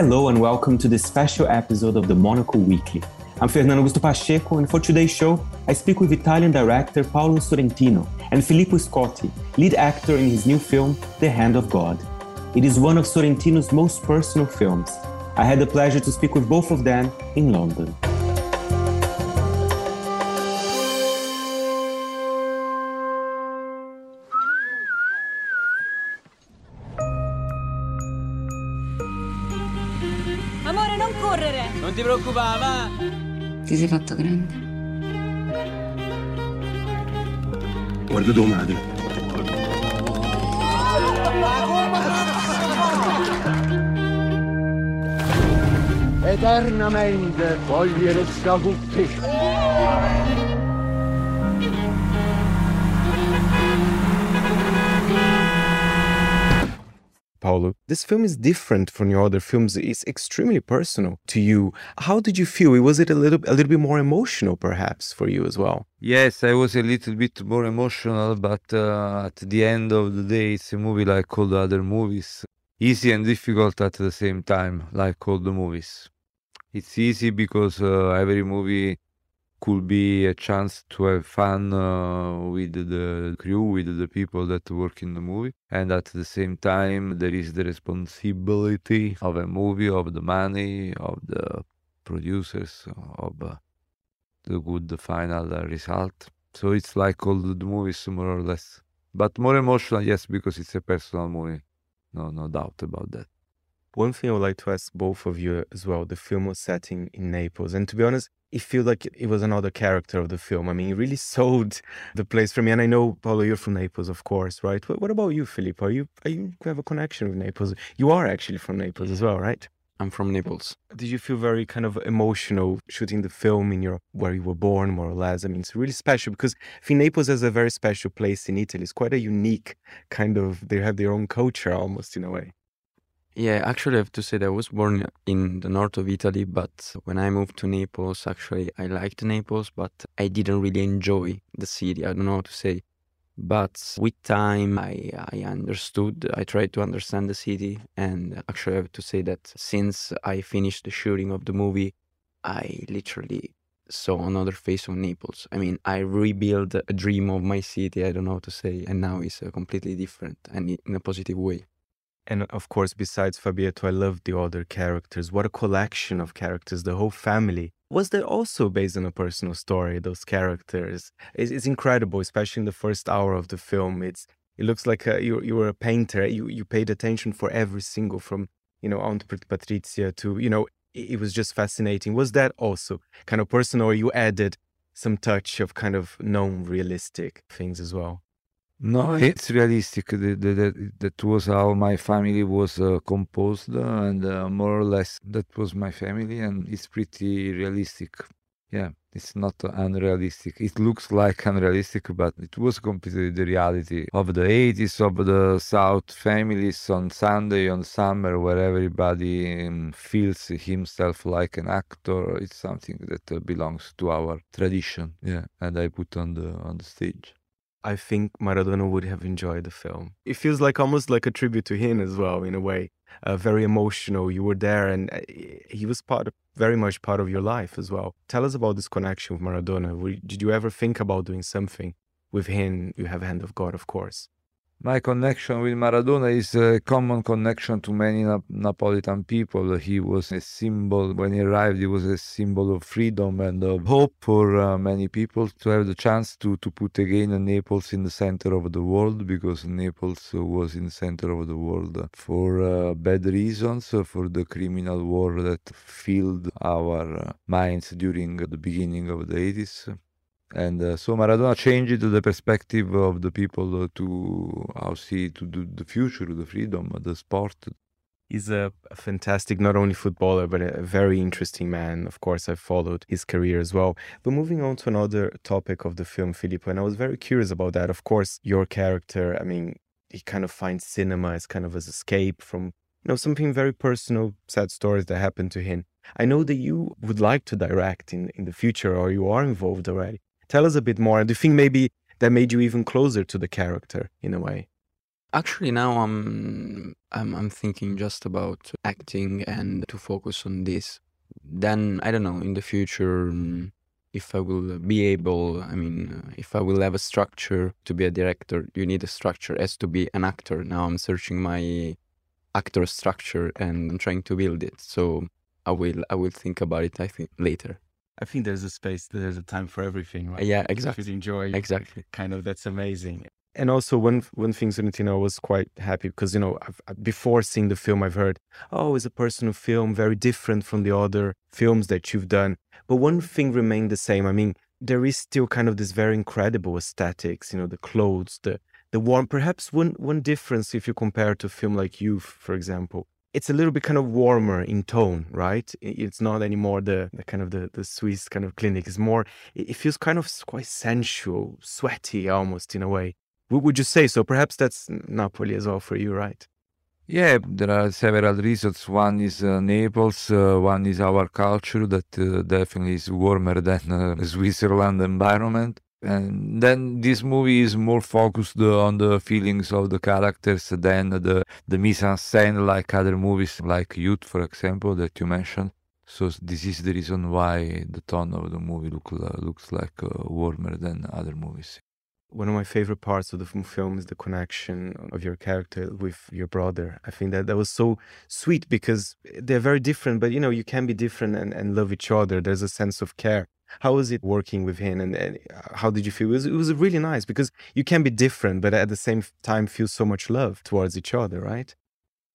Hello and welcome to this special episode of the Monocle Weekly. I'm Fernando Augusto Pacheco, and for today's show, I speak with Italian director Paolo Sorrentino and Filippo Scotti, lead actor in his new film, The Hand of God. It is one of Sorrentino's most personal films. I had the pleasure to speak with both of them in London. Non correre! Non ti preoccupare, va! Ti sei fatto grande. Guarda tua madre. eternamente voglio restare Paolo, this film is different from your other films. It's extremely personal to you. How did you feel? Was it a little, a little bit more emotional, perhaps, for you as well? Yes, I was a little bit more emotional, but uh, at the end of the day, it's a movie like all the other movies. Easy and difficult at the same time, like all the movies. It's easy because uh, every movie could be a chance to have fun uh, with the crew, with the people that work in the movie. And at the same time, there is the responsibility of a movie, of the money, of the producers, of uh, the good final uh, result. So it's like all the movies, more or less. But more emotional, yes, because it's a personal movie. No, no doubt about that. One thing I would like to ask both of you as well the film was setting in Naples. And to be honest, it feels like it was another character of the film. I mean, it really sold the place for me. And I know, Paolo, you're from Naples, of course, right? What, what about you, Filippo? Are you, are you have a connection with Naples? You are actually from Naples as well, right? I'm from Naples. Did you feel very kind of emotional shooting the film in your where you were born, more or less? I mean, it's really special because I think Naples has a very special place in Italy. It's quite a unique kind of. They have their own culture almost in a way. Yeah, actually, I have to say that I was born in the north of Italy, but when I moved to Naples, actually, I liked Naples, but I didn't really enjoy the city. I don't know how to say. But with time, I, I understood, I tried to understand the city. And actually, I have to say that since I finished the shooting of the movie, I literally saw another face of Naples. I mean, I rebuilt a dream of my city, I don't know how to say, and now it's uh, completely different and in a positive way. And of course, besides Fabietto, I love the other characters. What a collection of characters, the whole family. Was there also based on a personal story, those characters? It's, it's incredible, especially in the first hour of the film. It's It looks like a, you, you were a painter. You, you paid attention for every single, from, you know, Aunt Pat- Patrizia to, you know, it, it was just fascinating. Was that also kind of personal, or you added some touch of kind of known realistic things as well? No, it's realistic. The, that was how my family was uh, composed, uh, and uh, more or less that was my family, and it's pretty realistic. Yeah, it's not unrealistic. It looks like unrealistic, but it was completely the reality of the 80s, of the South families on Sunday, on summer, where everybody um, feels himself like an actor. It's something that uh, belongs to our tradition. Yeah, and I put on the on the stage. I think Maradona would have enjoyed the film. It feels like almost like a tribute to him as well, in a way. Uh, very emotional. You were there, and uh, he was part, of, very much part of your life as well. Tell us about this connection with Maradona. Did you ever think about doing something with him? You have Hand of God, of course. My connection with Maradona is a common connection to many Nap- Napolitan people. He was a symbol, when he arrived, he was a symbol of freedom and of hope for uh, many people to have the chance to, to put again Naples in the center of the world because Naples was in the center of the world for uh, bad reasons, for the criminal war that filled our uh, minds during the beginning of the 80s. And uh, so Maradona changed the perspective of the people to how see to do the future, the freedom, the sport. He's a, fantastic, not only footballer, but a, a very interesting man. Of course, I followed his career as well. But moving on to another topic of the film, Filippo, and I was very curious about that. Of course, your character, I mean, he kind of finds cinema as kind of his escape from, you know, something very personal, sad stories that happened to him. I know that you would like to direct in, in the future, or you are involved already. Tell us a bit more. Do you think maybe that made you even closer to the character in a way? Actually, now I'm I'm I'm thinking just about acting and to focus on this. Then I don't know in the future mm, if I will be able. I mean, uh, if I will have a structure to be a director, you need a structure as to be an actor. Now I'm searching my actor structure and I'm trying to build it. So I will I will think about it. I think later. I think there's a space, there's a time for everything, right? Yeah, If exactly. you enjoy Exactly. kind of that's amazing and also one one thing Sorrentino I was quite happy because you know I've, before seeing the film I've heard oh it's a personal film very different from the other films that you've done but one thing remained the same I mean there is still kind of this very incredible aesthetics you know the clothes the the warm perhaps one one difference if you compare to a film like Youth for example it's a little bit kind of warmer in tone right it's not anymore the, the kind of the the Swiss kind of clinic it's more it feels kind of quite sensual sweaty almost in a way Would you say so? Perhaps that's Napoli as well for you, right? Yeah, there are several reasons. One is uh, Naples, uh, one is our culture that uh, definitely is warmer than uh, Switzerland environment. And then this movie is more focused on the feelings of the characters than the the mise en scène like other movies like Youth, for example, that you mentioned. So this is the reason why the tone of the movie look, uh, looks like uh, warmer than other movies. One of my favorite parts of the film is the connection of your character with your brother. I think that that was so sweet because they're very different, but you know, you can be different and, and love each other. There's a sense of care. How was it working with him and, and uh, how did you feel? It was, it was really nice because you can be different, but at the same time feel so much love towards each other, right?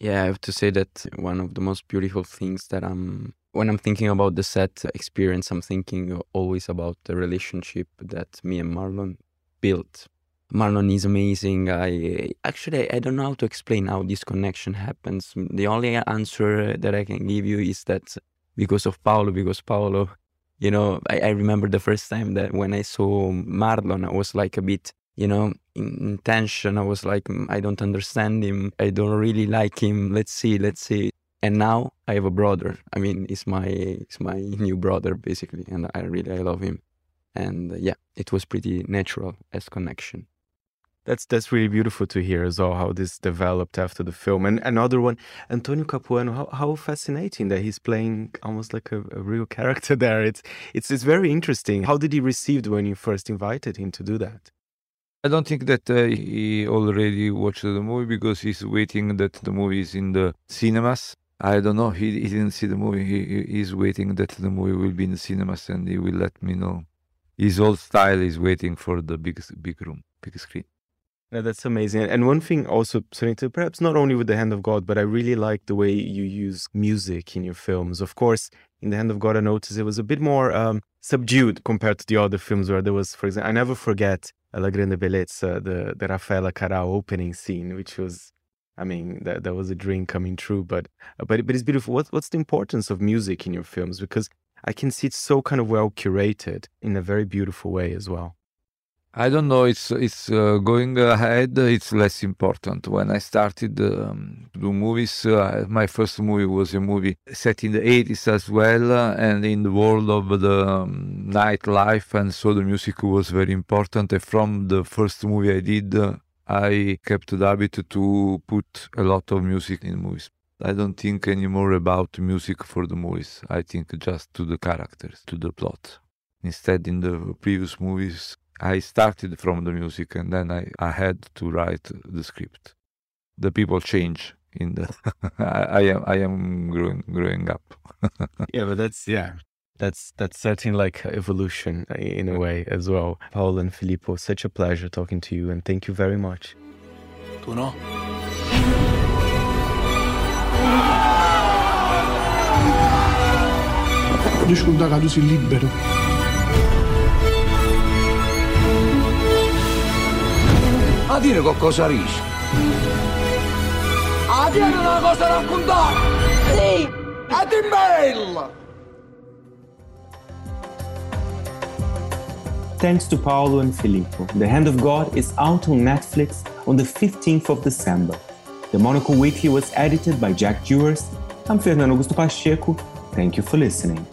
Yeah, I have to say that one of the most beautiful things that I'm when I'm thinking about the set experience, I'm thinking always about the relationship that me and Marlon built. Marlon is amazing. I actually I don't know how to explain how this connection happens. The only answer that I can give you is that because of Paolo, because Paolo, you know, I, I remember the first time that when I saw Marlon, I was like a bit, you know, in, tension. I was like, "Mm, I don't understand him. I don't really like him. Let's see, let's see. And now I have a brother. I mean, he's my he's my new brother basically, and I really I love him. And uh, yeah, it was pretty natural as connection. That's that's really beautiful to hear as well how this developed after the film. And another one, Antonio Capuano, how, how fascinating that he's playing almost like a, a real character there. It's it's it's very interesting. How did he receive when you first invited him to do that? I don't think that uh, he already watched the movie because he's waiting that the movie is in the cinemas. I don't know. He, he didn't see the movie. He, he's waiting that the movie will be in the cinemas and he will let me know. His old style is waiting for the big big room, big screen. No, that's amazing. And one thing also, Sorrento, perhaps not only with The Hand of God, but I really like the way you use music in your films. Of course, in The Hand of God, I noticed it was a bit more um, subdued compared to the other films where there was, for example, I never forget La Grande Bellezza, the, the Raffaella Carrà opening scene, which was, I mean, that, that was a dream coming true. But but, but it's beautiful. What, what's the importance of music in your films? Because I can see it's so kind of well curated in a very beautiful way as well. I don't know. It's it's uh, going ahead. It's less important. When I started um, to do movies, uh, my first movie was a movie set in the 80s as well, uh, and in the world of the um, nightlife, and so the music was very important. And from the first movie I did, uh, I kept the habit to put a lot of music in movies. I don't think anymore about music for the movies. I think just to the characters, to the plot. Instead, in the previous movies, I started from the music and then I, I had to write the script. The people change in the I, I am I am growing growing up. yeah, but that's yeah. That's that's certainly like evolution in a way as well. Paul and Filippo, such a pleasure talking to you and thank you very much. Tu no? Discuta che tu sei libero. A dire qualcosa rischi. A dire una cosa da raccontare. Sì. A dimmella. Thanks to Paolo and Filippo, The Hand of God is out on Netflix on the 15th of December. The Monocle Weekly was edited by Jack Dewars. I'm Fernando Augusto Pacheco. Thank you for listening.